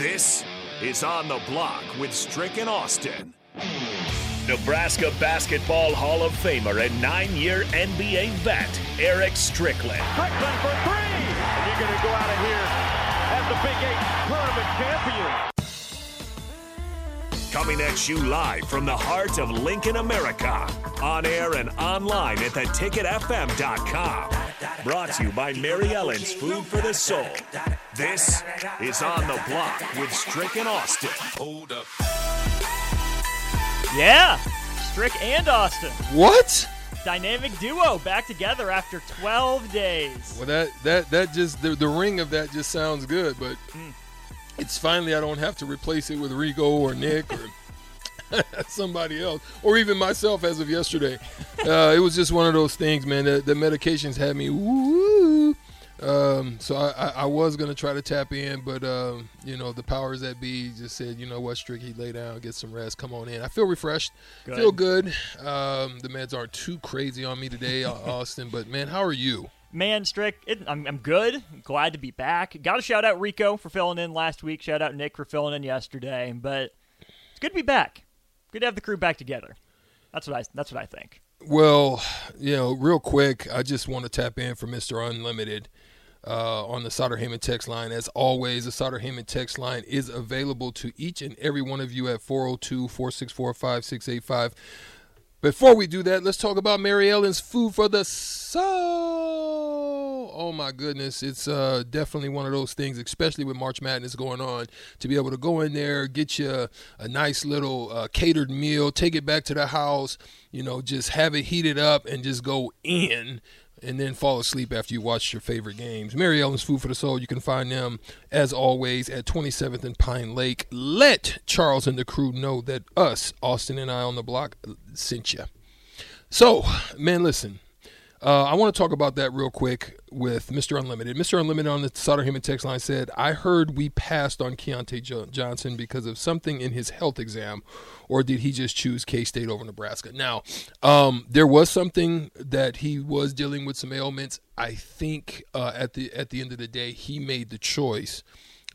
This is On the Block with Strick and Austin. Nebraska Basketball Hall of Famer and nine year NBA vet, Eric Strickland. Strickland for three! And you're going to go out of here as the Big Eight tournament champion. Coming at you live from the heart of Lincoln, America. On air and online at theticketfm.com. Brought to you by Mary Ellen's Food for the Soul. This is On the Block with Strick and Austin. Hold up. Yeah, Strick and Austin. What? Dynamic duo back together after 12 days. Well, that that that just the, the ring of that just sounds good, but Mm. it's finally I don't have to replace it with Rico or Nick or somebody else or even myself as of yesterday. Uh, it was just one of those things, man. The, the medications had me woo. Um, so I, I, I was gonna try to tap in, but um, you know the powers that be just said, you know what, Stricky, lay down, get some rest, come on in. I feel refreshed, Good. feel good. Um, the meds aren't too crazy on me today, Austin. But man, how are you? Man, Strick, it, I'm, I'm good. Glad to be back. Got to shout out Rico for filling in last week. Shout out Nick for filling in yesterday. But it's good to be back. Good to have the crew back together. That's what I. That's what I think. Well, you know, real quick, I just want to tap in for Mr. Unlimited uh, on the Sauter Heyman text line. As always, the Sauter Heyman text line is available to each and every one of you at 402 464 5685. Before we do that, let's talk about Mary Ellen's Food for the Soul. Oh my goodness, it's uh, definitely one of those things, especially with March Madness going on, to be able to go in there, get you a, a nice little uh, catered meal, take it back to the house, you know, just have it heated up and just go in and then fall asleep after you watch your favorite games. Mary Ellen's Food for the Soul. You can find them, as always, at 27th and Pine Lake. Let Charles and the crew know that us, Austin and I on the block, sent you. So, man, listen. Uh, I want to talk about that real quick with Mr. Unlimited. Mr. Unlimited on the Sauter Heyman text line said, I heard we passed on Keyontae jo- Johnson because of something in his health exam, or did he just choose K State over Nebraska? Now, um, there was something that he was dealing with some ailments. I think uh, at the at the end of the day, he made the choice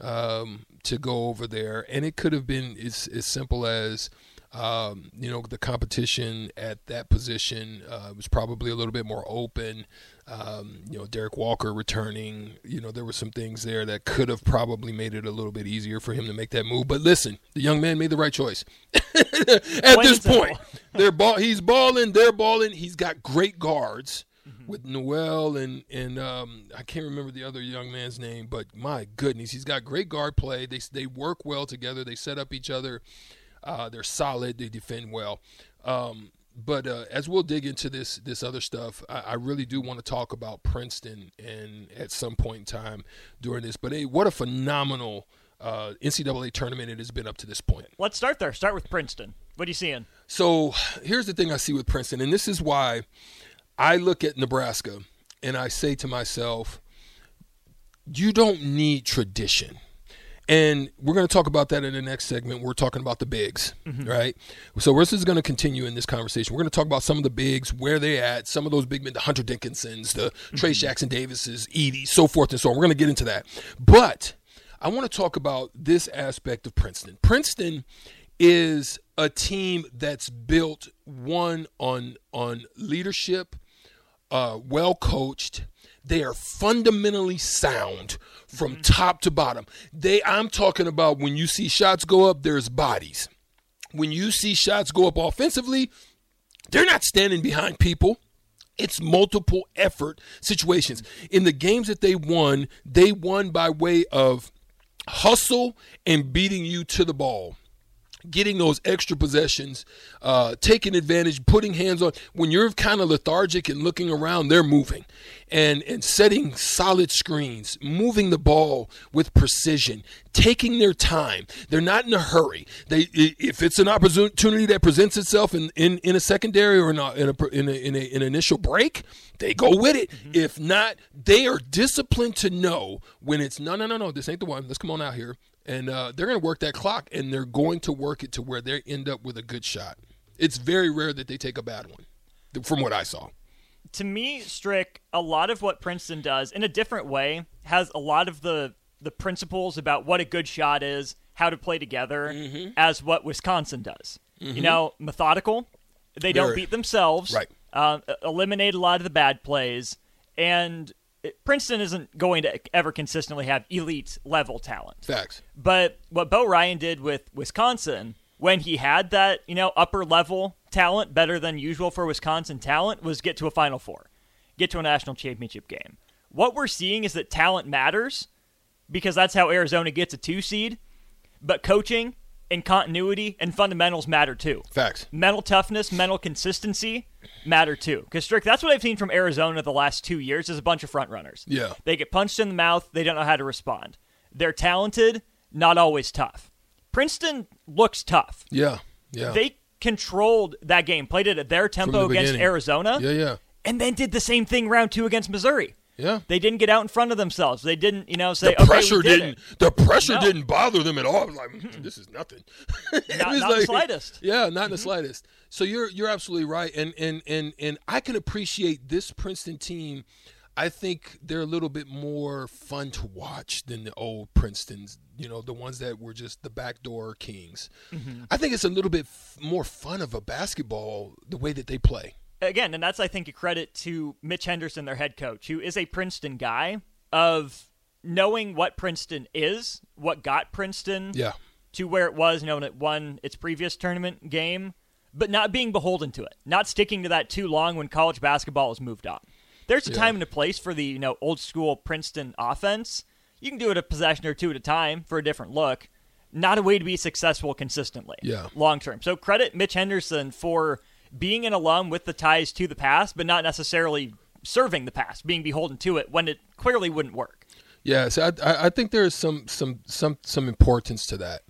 um, to go over there, and it could have been as, as simple as um, you know, the competition at that position uh, was probably a little bit more open. Um, you know, Derrick Walker returning, you know, there were some things there that could have probably made it a little bit easier for him to make that move. But listen, the young man made the right choice. at this point, they're ball, he's balling, they're balling. He's got great guards with Nowell and and um, I can't remember the other young man's name, but my goodness, he's got great guard play. They they work well together. They set up each other. Uh, they're solid. They defend well. Um, but uh, as we'll dig into this this other stuff, I, I really do want to talk about Princeton and at some point in time during this. But hey, what a phenomenal uh, NCAA tournament it has been up to this point. Let's start there. Start with Princeton. What are you seeing? So here's the thing I see with Princeton, and this is why I look at Nebraska and I say to myself, you don't need tradition. And we're going to talk about that in the next segment. We're talking about the bigs, right? So this is going to continue in this conversation. We're going to talk about some of the bigs, where they at, some of those big men, the Hunter Dickinsons, the Trey Jackson Davises, Edey, so forth and so on. We're going to get into that. But I want to talk about this aspect of Princeton. Princeton is a team that's built one on on leadership, uh, well coached. They are fundamentally sound from mm-hmm. top to bottom. They I'm talking about when you see shots go up, there's bodies. When you see shots go up offensively, they're not standing behind people. It's multiple effort situations. Mm-hmm. In the games that they won, they won by way of hustle and beating you to the ball getting those extra possessions, uh, taking advantage, putting hands on. When you're kind of lethargic and looking around, they're moving and, and setting solid screens, moving the ball with precision, taking their time. They're not in a hurry. They, if it's an opportunity that presents itself in, in, in a secondary or in, a, in, a, in, a, in, a, in an initial break, they go with it. If not, they are disciplined to know when it's no, no, no, no, this ain't the one. Let's come on out here and uh, they're going to work that clock, and they're going to work it to where they end up with a good shot. It's very rare that they take a bad one, from what I saw. to me, Strick, a lot of what Princeton does in a different way has a lot of the the principles about what a good shot is, how to play together, Mm-hmm. as what Wisconsin does. You know, methodical. They don't beat themselves. Right. Um, eliminate a lot of the bad plays, and Princeton isn't going to ever consistently have elite level talent. Facts. But what Bo Ryan did with Wisconsin when he had that, you know, upper level talent, better than usual for Wisconsin talent, was get to a Final Four, get to a national championship game. What we're seeing is that talent matters because that's how Arizona gets a two seed, but coaching and continuity and fundamentals matter too. Facts. Mental toughness, mental consistency matter too. Because Strick, that's what I've seen from Arizona the last two years is a bunch of front runners. Yeah. They get punched in the mouth, they don't know how to respond. They're talented, not always tough. Princeton looks tough. Yeah. Yeah. They controlled that game, played it at their tempo the against. Arizona, yeah. Yeah. and then did the same thing round two against Missouri. Yeah. They didn't get out in front of themselves. They didn't, you know, say, the okay, pressure did didn't. The pressure No. didn't bother them at all. I was like, "Hmm, this is nothing. Not- not the slightest. Mm-hmm. Yeah, not in the slightest. So you're you're absolutely right, and and and and I can appreciate this Princeton team. I think they're a little bit more fun to watch than the old Princeton's. You know, the ones that were just the backdoor kings. Mm-hmm. I think it's a little bit f- more fun of a basketball the way that they play. Again, and that's I think a credit to Mitch Henderson, their head coach, who is a Princeton guy of knowing what Princeton is, what got Princeton Yeah. to where it was, you know, when it won its previous tournament game, but not being beholden to it, not sticking to that too long when college basketball has moved on. There's a Yeah. time and a place for the you know old school Princeton offense. You can do it a possession or two at a time for a different look. Not a way to be successful consistently. Yeah. Long term. So credit Mitch Henderson for being an alum with the ties to the past, but not necessarily serving the past, being beholden to it when it clearly wouldn't work. Yes, I, I I think there is some some some some importance to that.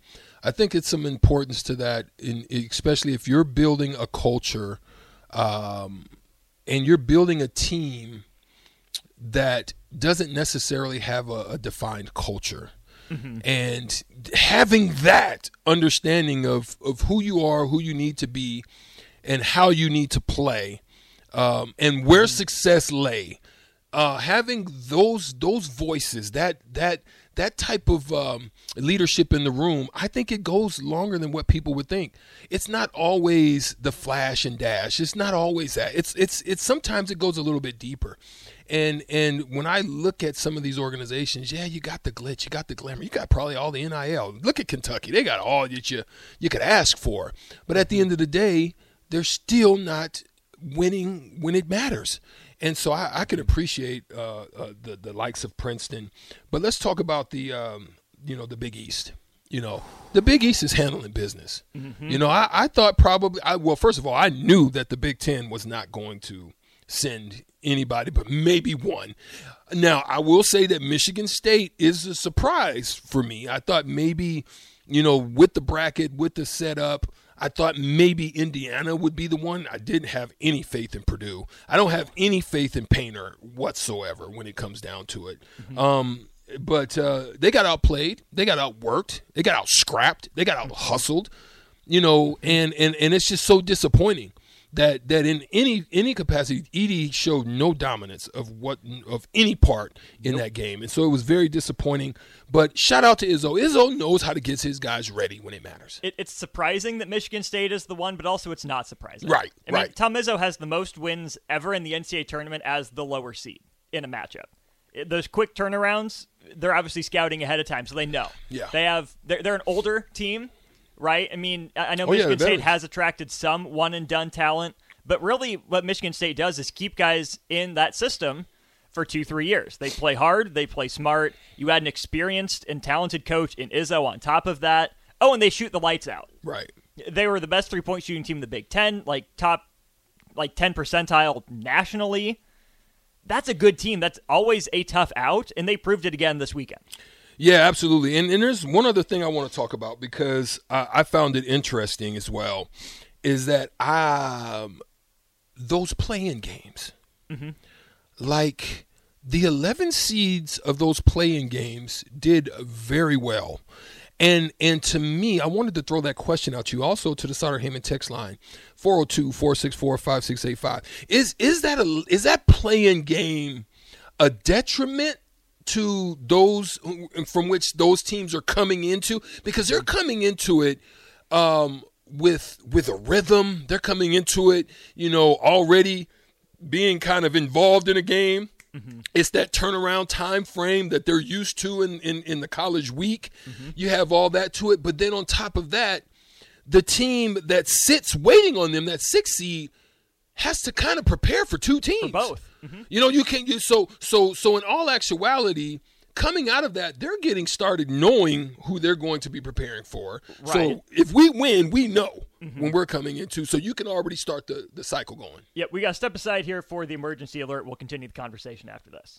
I think it's some importance to that, in especially if you're building a culture, um, and you're building a team that doesn't necessarily have a, a defined culture. And having that understanding of, of who you are, who you need to be, and how you need to play, um, and where success lay, uh, having those those voices, that that that type of um, leadership in the room, I think it goes longer than what people would think. It's not always the flash and dash. It's not always that. It's it's it's sometimes it goes a little bit deeper. And and when I look at some of these organizations, yeah, you got the glitch, you got the glamour, you got probably all the NIL. Look at Kentucky; they got all that you you could ask for. But at the end of the day, they're still not winning when it matters. And so I, I can appreciate uh, uh, the the likes of Princeton, but let's talk about the um, you know the Big East. You know the Big East is handling business. You know I, I thought probably I well first of all I knew that the Big Ten was not going to send anybody but maybe one. Now I will say that Michigan State is a surprise for me. I thought maybe you know with the bracket with the setup. I thought maybe Indiana would be the one. I didn't have any faith in Purdue. I don't have any faith in Painter whatsoever when it comes down to it. Um, but uh, they got outplayed. They got outworked. They got out scrapped. They got out hustled. You know, and, and, and it's just so disappointing that that in any any capacity, Edey showed no dominance of what of any part in that game, and so it was very disappointing. But shout out to Izzo. Izzo knows how to get his guys ready when it matters. It, it's surprising that Michigan State is the one, but also it's not surprising. Right, I mean, right. Tom Izzo has the most wins ever in the NCAA tournament as the lower seed in a matchup. Those quick turnarounds, they're obviously scouting ahead of time, so they know. Yeah. They have. They're, they're an older team, right? I mean, I know Oh, Michigan they're State has attracted some one and done talent, but really, what Michigan State does is keep guys in that system for two, three years. They play hard, they play smart. You add an experienced and talented coach in Izzo on top of that. Oh, and they shoot the lights out. Right. They were the best three point shooting team in the Big Ten, like top, like 10 percentile nationally. That's a good team. That's always a tough out, and they proved it again this weekend. Yeah, absolutely. And, and there's one other thing I want to talk about because I, I found it interesting as well, is that um, those play-in games, like the 11 seeds of those play-in games did very well. And and to me, I wanted to throw that question out to you also to the Sauter Heyman text line 402-464-5685. Is is that a is that play-in game a detriment to those from which those teams are coming into because they're coming into it um, with with a rhythm. They're coming into it, you know, already being kind of involved in a game. It's that turnaround time frame that they're used to in, in, in the college week. You have all that to it. But then on top of that, the team that sits waiting on them, that six seed, has to kind of prepare for two teams. both. Mm-hmm. You know, you can you so so so in all actuality, coming out of that, they're getting started knowing who they're going to be preparing for. Right. So if we win, we know mm-hmm. when we're coming into. So you can already start the, the cycle going. Yep, we got to step aside here for the emergency alert. We'll continue the conversation after this.